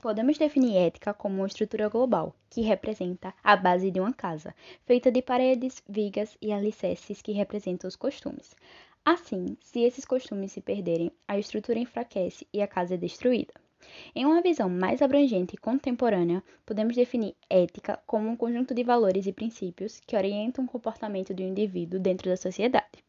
Podemos definir ética como uma estrutura global, que representa a base de uma casa, feita de paredes, vigas e alicerces que representam os costumes. Assim, se esses costumes se perderem, a estrutura enfraquece e a casa é destruída. Em uma visão mais abrangente e contemporânea, podemos definir ética como um conjunto de valores e princípios que orientam o comportamento do indivíduo dentro da sociedade.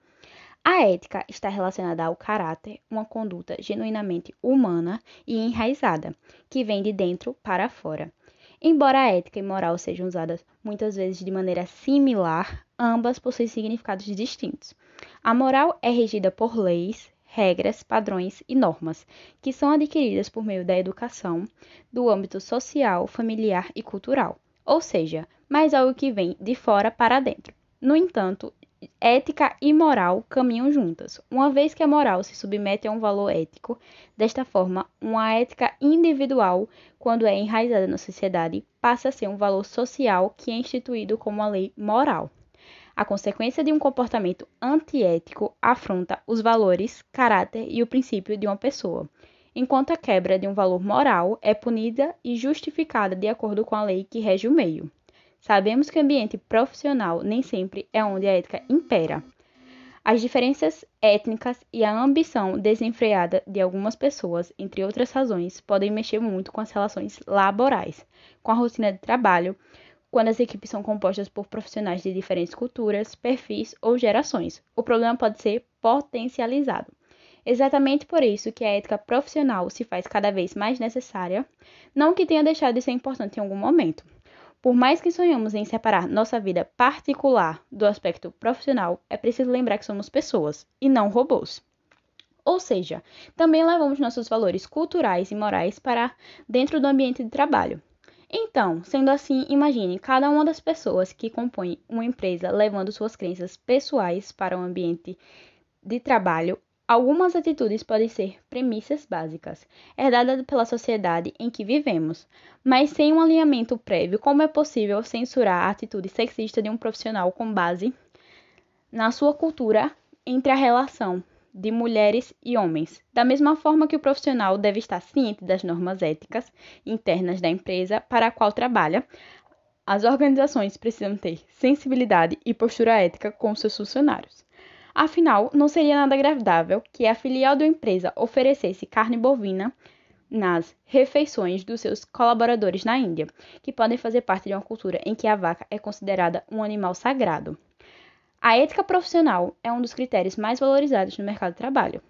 A ética está relacionada ao caráter, uma conduta genuinamente humana e enraizada, que vem de dentro para fora. Embora a ética e moral sejam usadas muitas vezes de maneira similar, ambas possuem significados distintos. A moral é regida por leis, regras, padrões e normas, que são adquiridas por meio da educação, do âmbito social, familiar e cultural, ou seja, mais algo que vem de fora para dentro. No entanto, ética e moral caminham juntas, uma vez que a moral se submete a um valor ético. Desta forma, uma ética individual, quando é enraizada na sociedade, passa a ser um valor social que é instituído como uma lei moral. A consequência de um comportamento antiético afronta os valores, caráter e o princípio de uma pessoa, enquanto a quebra de um valor moral é punida e justificada de acordo com a lei que rege o meio. Sabemos que o ambiente profissional nem sempre é onde a ética impera. As diferenças étnicas e a ambição desenfreada de algumas pessoas, entre outras razões, podem mexer muito com as relações laborais, com a rotina de trabalho, quando as equipes são compostas por profissionais de diferentes culturas, perfis ou gerações. O problema pode ser potencializado. Exatamente por isso que a ética profissional se faz cada vez mais necessária, não que tenha deixado de ser importante em algum momento. Por mais que sonhamos em separar nossa vida particular do aspecto profissional, é preciso lembrar que somos pessoas e não robôs. Ou seja, também levamos nossos valores culturais e morais para dentro do ambiente de trabalho. Então, sendo assim, imagine cada uma das pessoas que compõem uma empresa levando suas crenças pessoais para o ambiente de trabalho Algumas atitudes podem ser premissas básicas, herdadas pela sociedade em que vivemos, mas sem um alinhamento prévio, como é possível censurar a atitude sexista de um profissional com base na sua cultura entre a relação de mulheres e homens? Da mesma forma que o profissional deve estar ciente das normas éticas internas da empresa para a qual trabalha, as organizações precisam ter sensibilidade e postura ética com seus funcionários. Afinal, não seria nada agradável que a filial da empresa oferecesse carne bovina nas refeições dos seus colaboradores na Índia, que podem fazer parte de uma cultura em que a vaca é considerada um animal sagrado. A ética profissional é um dos critérios mais valorizados no mercado de trabalho.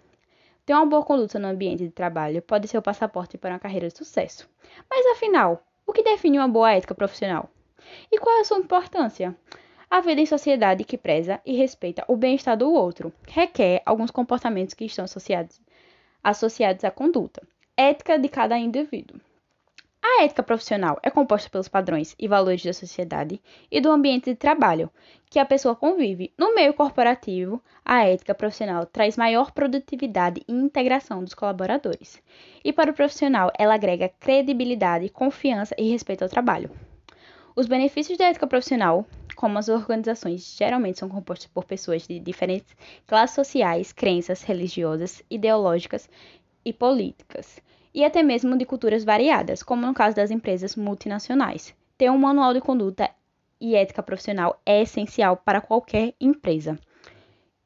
Ter uma boa conduta no ambiente de trabalho pode ser o passaporte para uma carreira de sucesso. Mas afinal, o que define uma boa ética profissional? E qual é a sua importância? A vida em sociedade que preza e respeita o bem-estar do outro requer alguns comportamentos que estão associados, associados à conduta, ética de cada indivíduo. A ética profissional é composta pelos padrões e valores da sociedade e do ambiente de trabalho que a pessoa convive. No meio corporativo, a ética profissional traz maior produtividade e integração dos colaboradores. E para o profissional, ela agrega credibilidade, confiança e respeito ao trabalho. Os benefícios da ética profissional como as organizações geralmente são compostas por pessoas de diferentes classes sociais, crenças religiosas, ideológicas e políticas, e até mesmo de culturas variadas, como no caso das empresas multinacionais. Ter um manual de conduta e ética profissional é essencial para qualquer empresa.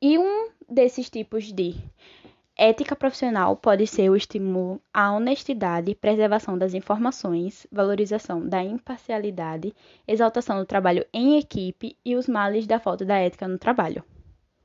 E um desses tipos de Ética profissional pode ser o estímulo à honestidade, preservação das informações, valorização da imparcialidade, exaltação do trabalho em equipe e os males da falta da ética no trabalho.